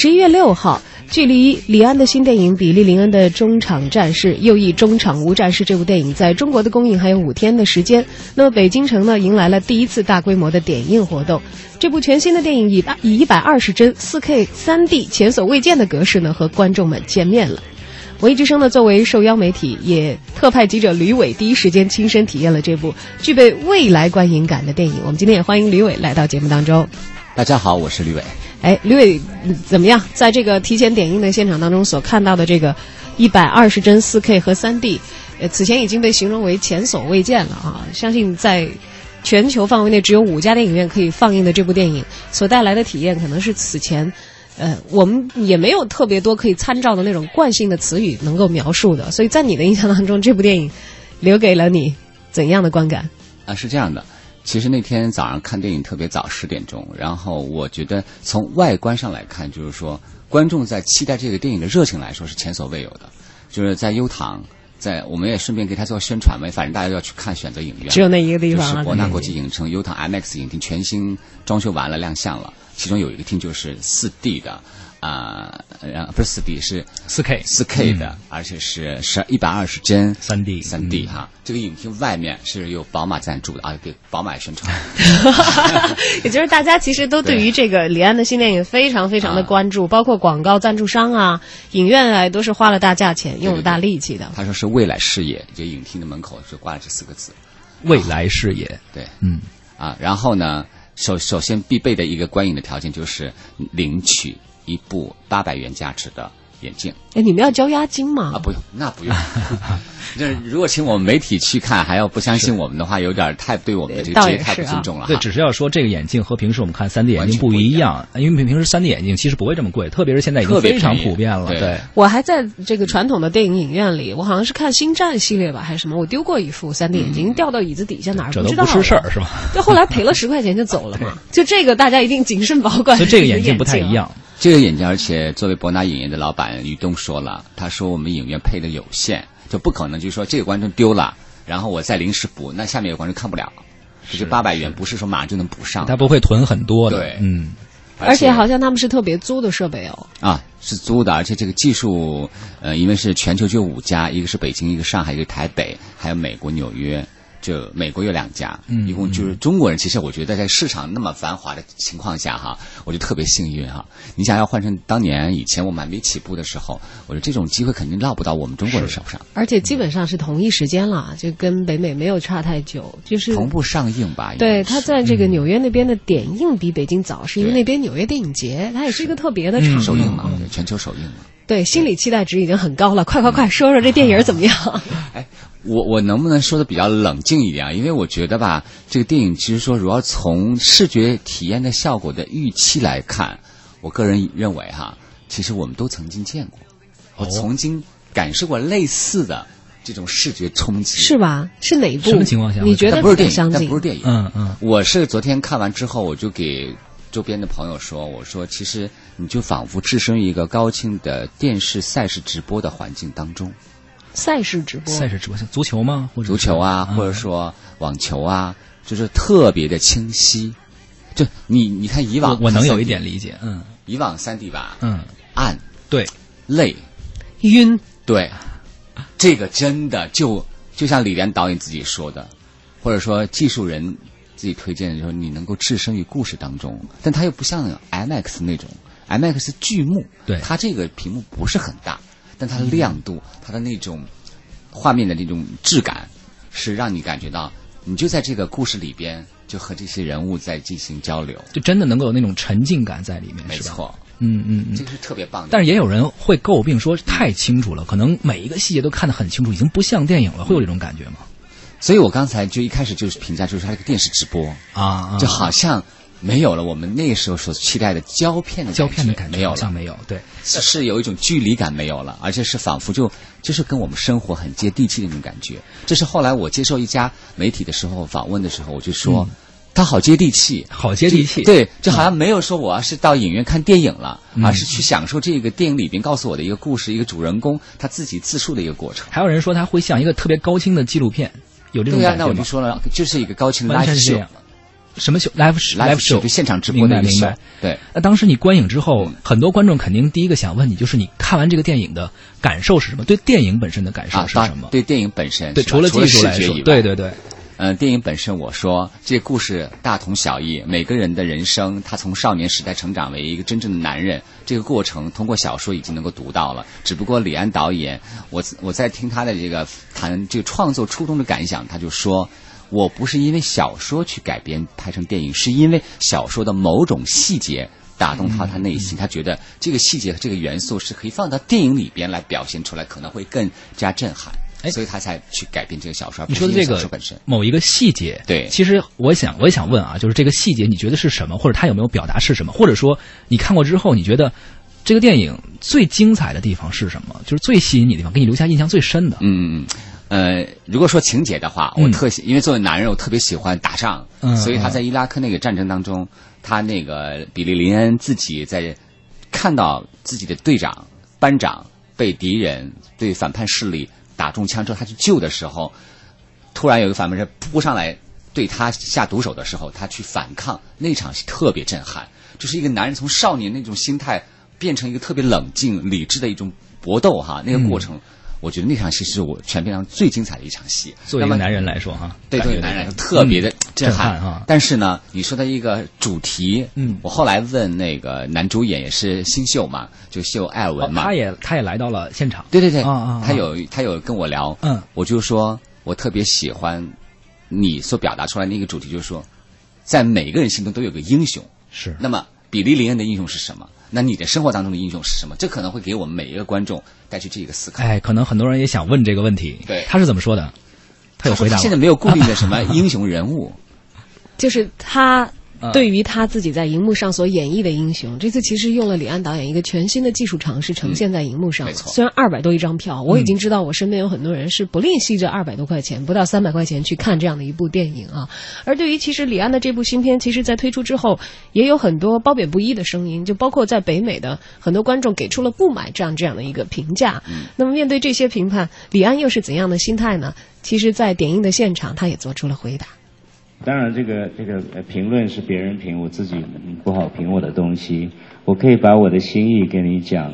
十一月六号，距离李安的新电影《比利林恩的中场战事》又一中场无战事这部电影在中国的公映还有五天的时间。那么北京城呢，迎来了第一次大规模的点映活动。这部全新的电影以以一百二十帧四 K 三 D 前所未见的格式呢，和观众们见面了。文艺之声呢，作为受邀媒体，也特派记者吕伟第一时间亲身体验了这部具备未来观影感的电影。我们今天也欢迎吕伟来到节目当中。大家好，我是吕伟。哎，吕伟怎么样？在这个提前点映的现场当中所看到的这个一百二十帧四 K 和三 D，呃，此前已经被形容为前所未见了啊！相信在全球范围内只有五家电影院可以放映的这部电影所带来的体验，可能是此前。呃，我们也没有特别多可以参照的那种惯性的词语能够描述的，所以在你的印象当中，这部电影留给了你怎样的观感？啊，是这样的，其实那天早上看电影特别早，十点钟，然后我觉得从外观上来看，就是说观众在期待这个电影的热情来说是前所未有的，就是在优唐，在我们也顺便给他做宣传嘛，反正大家要去看选择影院，只有那一个地方，就是博纳国际影城优唐 IMAX 影厅全新装修完了亮相了。其中有一个厅就是四 D 的，啊，然后不是四 D 是四 K 四 K 的，而且是十一百二十帧三 D 三 D 哈。这个影厅外面是有宝马赞助的啊，给宝马宣传。也就是大家其实都对于这个李安的新电影非常非常的关注，包括广告赞助商啊、影院啊，都是花了大价钱、用了大力气的。他说是未来视野，这影厅的门口就挂了这四个字：未来视野。对，嗯啊，然后呢？首首先必备的一个观影的条件就是领取一部八百元价值的眼镜。哎，你们要交押金吗？啊，不用，那不用。那 如果请我们媒体去看，还要不相信我们的话，有点太对我们的这个职业太不尊重了。对，只是要说这个眼镜和平时我们看三 D 眼镜不一样，因为平时三 D 眼镜其实不会这么贵，特别是现在已经非常普遍了。对，我还在这个传统的电影影院里，我好像是看星战系列吧，还是什么，我丢过一副三 D 眼镜，掉到椅子底下哪儿不知道。这都不是事儿是吧？就后来赔了十块钱就走了嘛。就这个大家一定谨慎保管。所以这个眼镜不太一样。这个眼镜，而且作为博纳影业的老板于东说了，他说我们影院配的有限。就不可能，就是说这个观众丢了，然后我再临时补，那下面有观众看不了，就是八百元不是说马上就能补上。他不会囤很多的，对，嗯。而且好像他们是特别租的设备哦。啊，是租的，而且这个技术，呃，因为是全球就五家，一个是北京，一个上海，一个台北，还有美国纽约。就美国有两家，嗯一共就是中国人。其实我觉得在市场那么繁华的情况下，哈，我就特别幸运哈。你想要换成当年以前我们还没起步的时候，我觉得这种机会肯定落不到我们中国人手上。而且基本上是同一时间了，就跟北美没有差太久，就是同步上映吧。对，它在这个纽约那边的点映比北京早，是因为那边纽约电影节，它也是一个特别的场。首映嘛，全球首映嘛。对，心理期待值已经很高了。快快快，说说这电影怎么样？哎。我我能不能说的比较冷静一点啊？因为我觉得吧，这个电影其实说，如果从视觉体验的效果的预期来看，我个人认为哈，其实我们都曾经见过，我曾经感受过类似的这种视觉冲击，是吧？是哪一部？什么情况下？你觉得不是电影？但不是电影。嗯嗯。我是昨天看完之后，我就给周边的朋友说，我说其实你就仿佛置身于一个高清的电视赛事直播的环境当中。赛事直播，赛事直播像足球吗？或者足球啊，或者说网球啊，就是特别的清晰。就你你看以往，我能有一点理解。嗯，以往三 D 吧，嗯，暗，对，累，晕，对，这个真的就就像李连导演自己说的，或者说技术人自己推荐的时候，你能够置身于故事当中，但它又不像 MX 那种 MX 巨幕，对，它这个屏幕不是很大。但它的亮度，它的那种画面的那种质感，是让你感觉到你就在这个故事里边，就和这些人物在进行交流，就真的能够有那种沉浸感在里面，没错，嗯嗯嗯，这个是特别棒的。但是也有人会诟病说太清楚了，可能每一个细节都看得很清楚，已经不像电影了，会有这种感觉吗？所以我刚才就一开始就是评价，就是它这个电视直播啊，就好像。没有了，我们那时候所期待的胶片的胶片的感觉没有了，没有，对，是有一种距离感没有了，而且是仿佛就就是跟我们生活很接地气的那种感觉。这是后来我接受一家媒体的时候访问的时候，我就说，他好接地气，好接地气，对，就好像没有说我要是到影院看电影了，而是去享受这个电影里边告诉我的一个故事，一个主人公他自己自述的一个过程。还有人说他会像一个特别高清的纪录片，有这种感觉那我就说了，就是一个高清的 live show。什么秀？live live show 就现场直播的明白。对。那当时你观影之后，很多观众肯定第一个想问你，就是你看完这个电影的感受是什么？对电影本身的感受是什么？对电影本身，对除了技术来说，对对对。嗯，电影本身，我说这故事大同小异。每个人的人生，他从少年时代成长为一个真正的男人，这个过程通过小说已经能够读到了。只不过李安导演，我我在听他的这个谈这个创作初衷的感想，他就说，我不是因为小说去改编拍成电影，是因为小说的某种细节打动他他内心，他觉得这个细节和这个元素是可以放到电影里边来表现出来，可能会更加震撼。哎，所以他才去改编这个小说。你说的这个本身某一个细节，对，其实我想我也想问啊，就是这个细节你觉得是什么，或者他有没有表达是什么，或者说你看过之后你觉得这个电影最精彩的地方是什么？就是最吸引你的地方，给你留下印象最深的。嗯嗯呃，如果说情节的话，我特喜，因为作为男人，我特别喜欢打仗，所以他在伊拉克那个战争当中，他那个比利林恩自己在看到自己的队长班长被敌人对反叛势力。打中枪之后，他去救的时候，突然有一个反叛者扑上来对他下毒手的时候，他去反抗，那场戏特别震撼。就是一个男人从少年那种心态变成一个特别冷静、理智的一种搏斗，哈，那个过程。我觉得那场戏是我全片上最精彩的一场戏。作为一个男人来说，哈，对对，男人特别的震撼哈。但是呢，你说的一个主题，嗯，我后来问那个男主演也是新秀嘛，就秀艾尔文嘛，他也他也来到了现场。对对对，他有他有跟我聊，嗯，我就说我特别喜欢你所表达出来那个主题，就是说，在每个人心中都有个英雄。是。那么，比利林恩的英雄是什么？那你的生活当中的英雄是什么？这可能会给我们每一个观众带去这个思考。哎，可能很多人也想问这个问题。对，他是怎么说的？他有回答。现在没有固定的什么 英雄人物，就是他。对于他自己在荧幕上所演绎的英雄，这次其实用了李安导演一个全新的技术尝试呈现在荧幕上。没错，虽然二百多一张票，我已经知道我身边有很多人是不吝惜这二百多块钱，不到三百块钱去看这样的一部电影啊。而对于其实李安的这部新片，其实在推出之后，也有很多褒贬不一的声音，就包括在北美的很多观众给出了不买这样这样的一个评价。那么面对这些评判，李安又是怎样的心态呢？其实，在点映的现场，他也做出了回答。当然，这个这个评论是别人评，我自己不好评我的东西。我可以把我的心意跟你讲，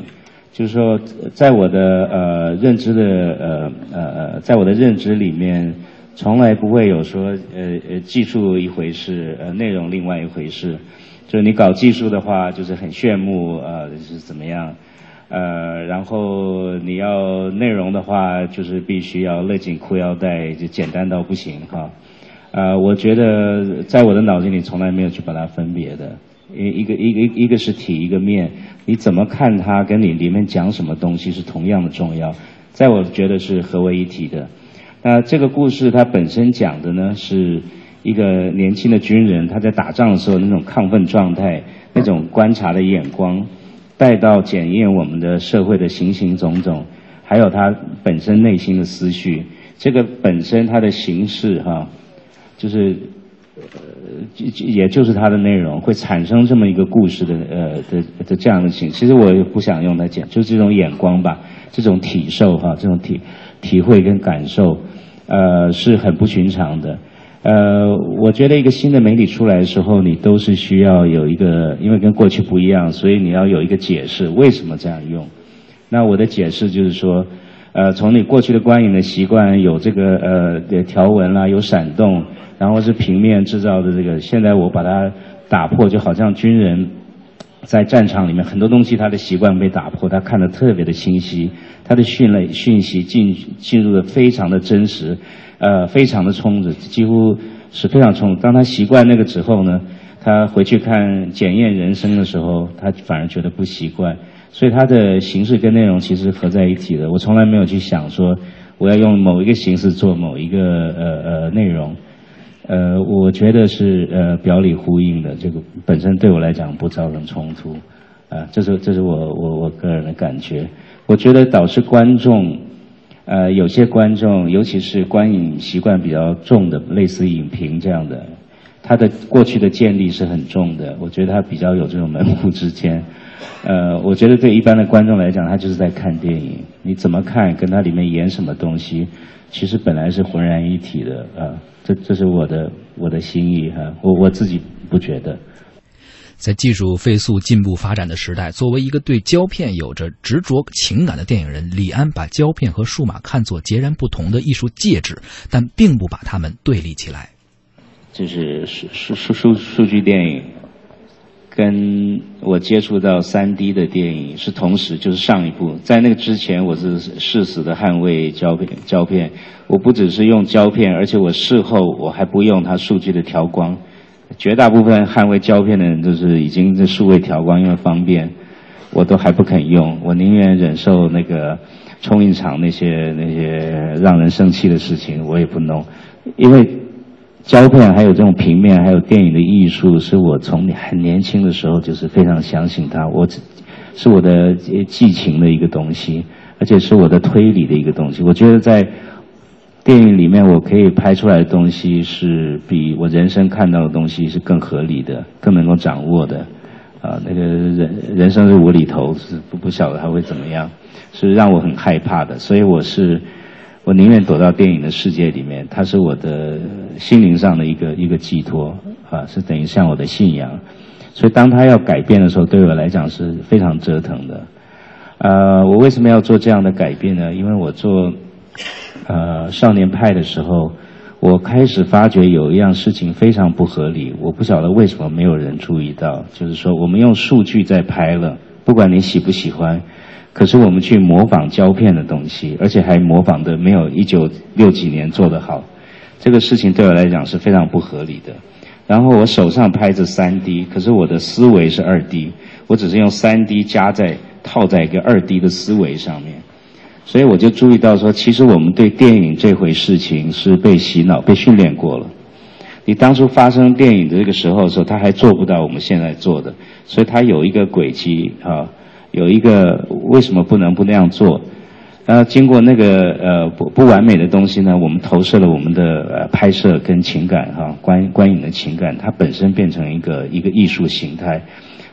就是说，在我的呃认知的呃呃呃，在我的认知里面，从来不会有说呃呃技术一回事，呃内容另外一回事。就是你搞技术的话，就是很炫目呃是怎么样？呃，然后你要内容的话，就是必须要勒紧裤腰带，就简单到不行哈。呃，我觉得在我的脑子里从来没有去把它分别的，一一个一个一个是体一个面，你怎么看它跟你里面讲什么东西是同样的重要，在我觉得是合为一体的。那这个故事它本身讲的呢，是一个年轻的军人他在打仗的时候那种亢奋状态，那种观察的眼光，带到检验我们的社会的形形种种，还有他本身内心的思绪，这个本身它的形式哈。就是，呃，也就是它的内容会产生这么一个故事的，呃的的这样的情。其实我也不想用它讲，就是这种眼光吧，这种体受哈，这种体体会跟感受，呃，是很不寻常的。呃，我觉得一个新的媒体出来的时候，你都是需要有一个，因为跟过去不一样，所以你要有一个解释为什么这样用。那我的解释就是说，呃，从你过去的观影的习惯有这个呃条纹啦，有闪动。然后是平面制造的这个，现在我把它打破，就好像军人在战场里面很多东西，他的习惯被打破，他看得特别的清晰，他的训练讯息进进入的非常的真实，呃，非常的充足，几乎是非常充。当他习惯那个之后呢，他回去看检验人生的时候，他反而觉得不习惯。所以他的形式跟内容其实合在一起的。我从来没有去想说我要用某一个形式做某一个呃呃内容。呃，我觉得是呃表里呼应的，这个本身对我来讲不造成冲突，啊，这是这是我我我个人的感觉。我觉得导致观众，呃，有些观众，尤其是观影习惯比较重的，类似影评这样的，他的过去的建立是很重的。我觉得他比较有这种门户之见。呃，我觉得对一般的观众来讲，他就是在看电影，你怎么看，跟他里面演什么东西，其实本来是浑然一体的啊。这这是我的我的心意哈，我我自己不觉得。在技术飞速进步发展的时代，作为一个对胶片有着执着情感的电影人，李安把胶片和数码看作截然不同的艺术介质，但并不把它们对立起来。就是数数数数数据电影，跟我接触到三 D 的电影是同时，就是上一部。在那个之前，我是誓死的捍卫胶片。胶片，我不只是用胶片，而且我事后我还不用它数据的调光。绝大部分捍卫胶片的人都是已经在数位调光，因为方便，我都还不肯用。我宁愿忍受那个冲印厂那些那些让人生气的事情，我也不弄。因为胶片还有这种平面，还有电影的艺术，是我从很年轻的时候就是非常相信它。我是我的激情的一个东西，而且是我的推理的一个东西。我觉得在。电影里面我可以拍出来的东西是比我人生看到的东西是更合理的、更能够掌握的，啊，那个人人生是无厘头，是不不晓得他会怎么样，是让我很害怕的。所以我是，我宁愿躲到电影的世界里面，它是我的心灵上的一个一个寄托，啊，是等于像我的信仰。所以当他要改变的时候，对我来讲是非常折腾的。呃，我为什么要做这样的改变呢？因为我做。呃，少年派的时候，我开始发觉有一样事情非常不合理，我不晓得为什么没有人注意到，就是说我们用数据在拍了，不管你喜不喜欢，可是我们去模仿胶片的东西，而且还模仿的没有一九六几年做得好，这个事情对我来讲是非常不合理的。然后我手上拍着三 D，可是我的思维是二 D，我只是用三 D 加在套在一个二 D 的思维上面。所以我就注意到说，其实我们对电影这回事情是被洗脑、被训练过了。你当初发生电影的这个时候的时候，他还做不到我们现在做的，所以他有一个轨迹啊，有一个为什么不能不那样做？然后经过那个呃不不完美的东西呢，我们投射了我们的呃拍摄跟情感哈观观影的情感，它本身变成一个一个艺术形态。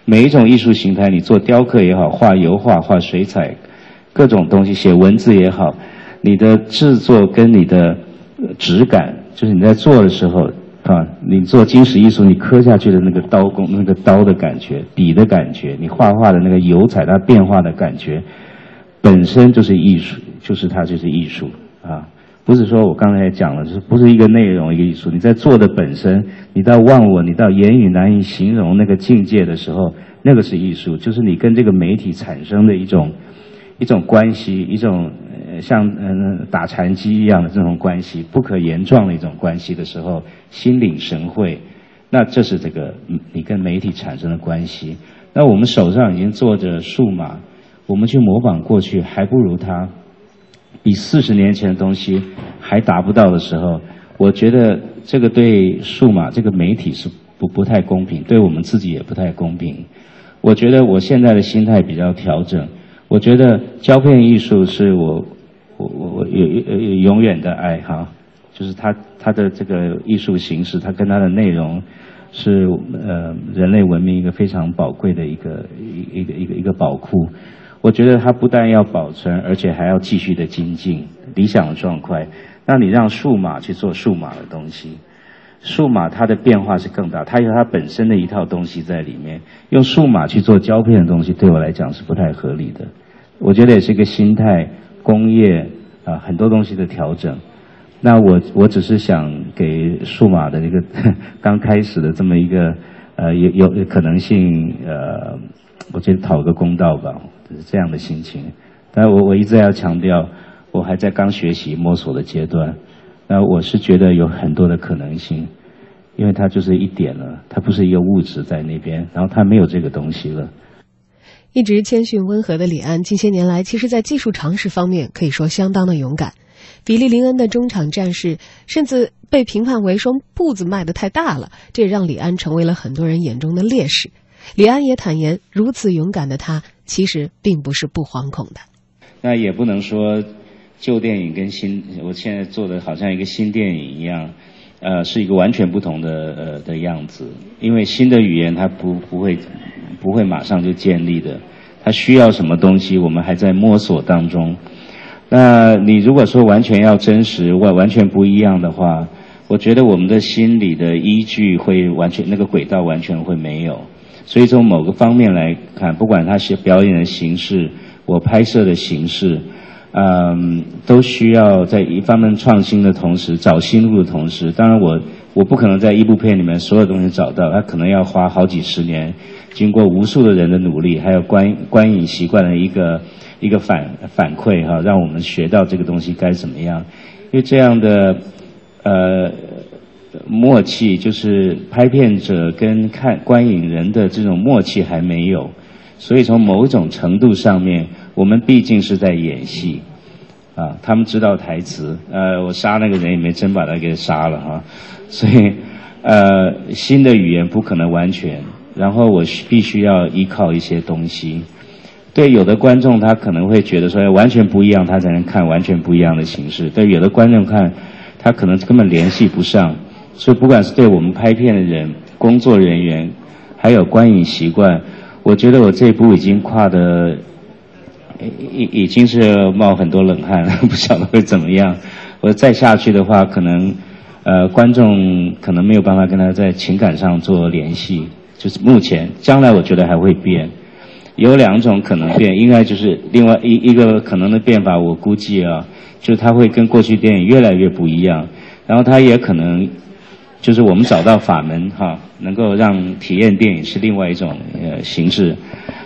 每一种艺术形态，你做雕刻也好，画油画、画水彩。各种东西，写文字也好，你的制作跟你的质感，就是你在做的时候，啊，你做金石艺术，你刻下去的那个刀工，那个刀的感觉，笔的感觉，你画画的那个油彩它变化的感觉，本身就是艺术，就是它就是艺术啊，不是说我刚才讲了，就是不是一个内容一个艺术，你在做的本身，你到忘我，你到言语难以形容那个境界的时候，那个是艺术，就是你跟这个媒体产生的一种。一种关系，一种像嗯打禅机一样的这种关系，不可言状的一种关系的时候，心领神会，那这是这个你跟媒体产生的关系。那我们手上已经做着数码，我们去模仿过去，还不如他，比四十年前的东西还达不到的时候，我觉得这个对数码这个媒体是不不太公平，对我们自己也不太公平。我觉得我现在的心态比较调整。我觉得胶片艺术是我我我我有有永远的爱哈，就是它它的这个艺术形式，它跟它的内容是呃人类文明一个非常宝贵的一个一一个一个一个宝库。我觉得它不但要保存，而且还要继续的精进，理想的状况。那你让数码去做数码的东西，数码它的变化是更大，它有它本身的一套东西在里面。用数码去做胶片的东西，对我来讲是不太合理的。我觉得也是一个心态、工业啊很多东西的调整。那我我只是想给数码的一个 刚开始的这么一个呃有有可能性呃，我觉得讨个公道吧，是这样的心情。但我我一直要强调，我还在刚学习摸索的阶段。那我是觉得有很多的可能性，因为它就是一点了，它不是一个物质在那边，然后它没有这个东西了。一直谦逊温和的李安，近些年来，其实在技术常识方面可以说相当的勇敢。比利林恩的中场战士，甚至被评判为双步子迈得太大了，这也让李安成为了很多人眼中的烈士。李安也坦言，如此勇敢的他，其实并不是不惶恐的。那也不能说旧电影跟新，我现在做的好像一个新电影一样，呃，是一个完全不同的呃的样子。因为新的语言它不不会。不会马上就建立的，它需要什么东西，我们还在摸索当中。那你如果说完全要真实、完完全不一样的话，我觉得我们的心理的依据会完全那个轨道完全会没有。所以从某个方面来看，不管他是表演的形式，我拍摄的形式，嗯，都需要在一方面创新的同时，找新路的同时，当然我我不可能在一部片里面所有东西找到，他可能要花好几十年，经过无数的人的努力，还有观观影习惯的一个一个反反馈哈，让我们学到这个东西该怎么样，因为这样的呃。默契就是拍片者跟看观影人的这种默契还没有，所以从某种程度上面，我们毕竟是在演戏，啊，他们知道台词，呃，我杀那个人也没真把他给杀了哈，所以，呃，新的语言不可能完全，然后我必须要依靠一些东西，对有的观众他可能会觉得说完全不一样，他才能看完全不一样的形式，对有的观众看，他可能根本联系不上。所以，不管是对我们拍片的人、工作人员，还有观影习惯，我觉得我这一步已经跨的，已已经是冒很多冷汗了，不晓得会怎么样。我再下去的话，可能，呃，观众可能没有办法跟他在情感上做联系。就是目前，将来我觉得还会变。有两种可能变，应该就是另外一一个可能的变法。我估计啊，就是他会跟过去电影越来越不一样，然后他也可能。就是我们找到法门哈，能够让体验电影是另外一种呃形式，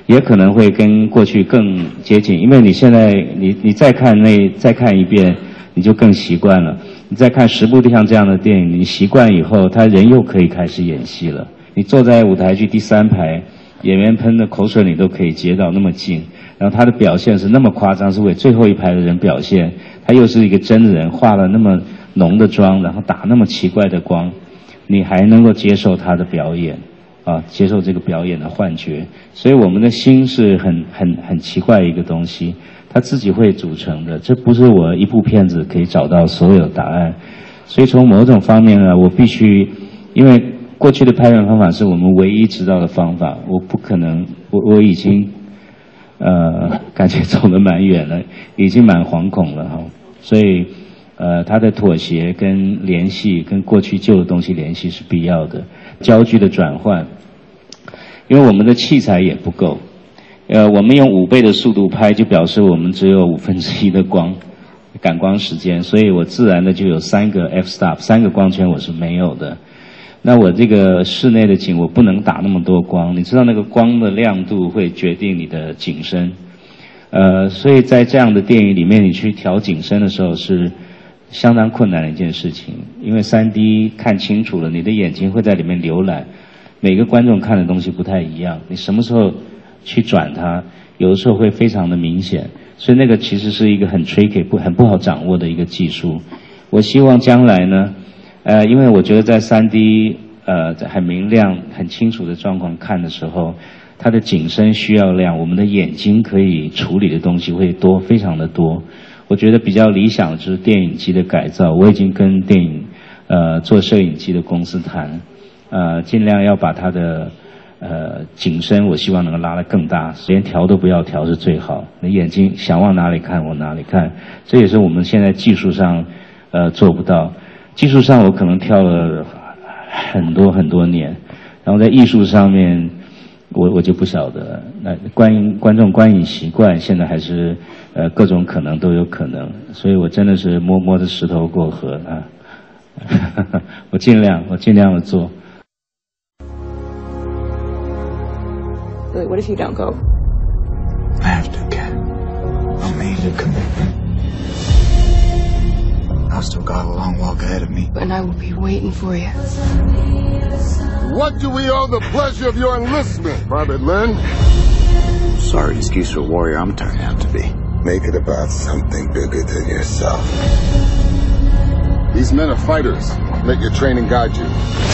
也可能会跟过去更接近。因为你现在你你再看那再看一遍，你就更习惯了。你再看十部像这样的电影，你习惯以后，他人又可以开始演戏了。你坐在舞台剧第三排，演员喷的口水你都可以接到那么近，然后他的表现是那么夸张，是为最后一排的人表现。他又是一个真人，化了那么浓的妆，然后打那么奇怪的光。你还能够接受他的表演，啊，接受这个表演的幻觉，所以我们的心是很很很奇怪一个东西，它自己会组成的，这不是我一部片子可以找到所有答案，所以从某种方面呢，我必须，因为过去的拍摄方法是我们唯一知道的方法，我不可能，我我已经，呃，感觉走得蛮远了，已经蛮惶恐了哈，所以。呃，他的妥协跟联系，跟过去旧的东西联系是必要的，焦距的转换，因为我们的器材也不够，呃，我们用五倍的速度拍，就表示我们只有五分之一的光感光时间，所以我自然的就有三个 f stop，三个光圈我是没有的。那我这个室内的景，我不能打那么多光，你知道那个光的亮度会决定你的景深，呃，所以在这样的电影里面，你去调景深的时候是。相当困难的一件事情，因为三 D 看清楚了，你的眼睛会在里面浏览，每个观众看的东西不太一样，你什么时候去转它，有的时候会非常的明显，所以那个其实是一个很 tricky 不很不好掌握的一个技术。我希望将来呢，呃，因为我觉得在三 D 呃在很明亮、很清楚的状况看的时候，它的景深需要亮，我们的眼睛可以处理的东西会多，非常的多。我觉得比较理想的就是电影机的改造。我已经跟电影，呃，做摄影机的公司谈，呃，尽量要把它的，呃，景深，我希望能够拉得更大，连调都不要调是最好。你眼睛想往哪里看往哪里看，这也是我们现在技术上，呃，做不到。技术上我可能跳了很多很多年，然后在艺术上面。我我就不晓得，那观观众观影习惯现在还是，呃，各种可能都有可能，所以我真的是摸摸着石头过河啊，我尽量我尽量的做。What if you don't go? I have to get. I made a commitment. I've still got a long walk ahead of me. And I will be waiting for you. What do we owe the pleasure of your enlistment, Private Lynn? Sorry excuse for a warrior I'm turning out to be. Make it about something bigger than yourself. These men are fighters. Let your training guide you.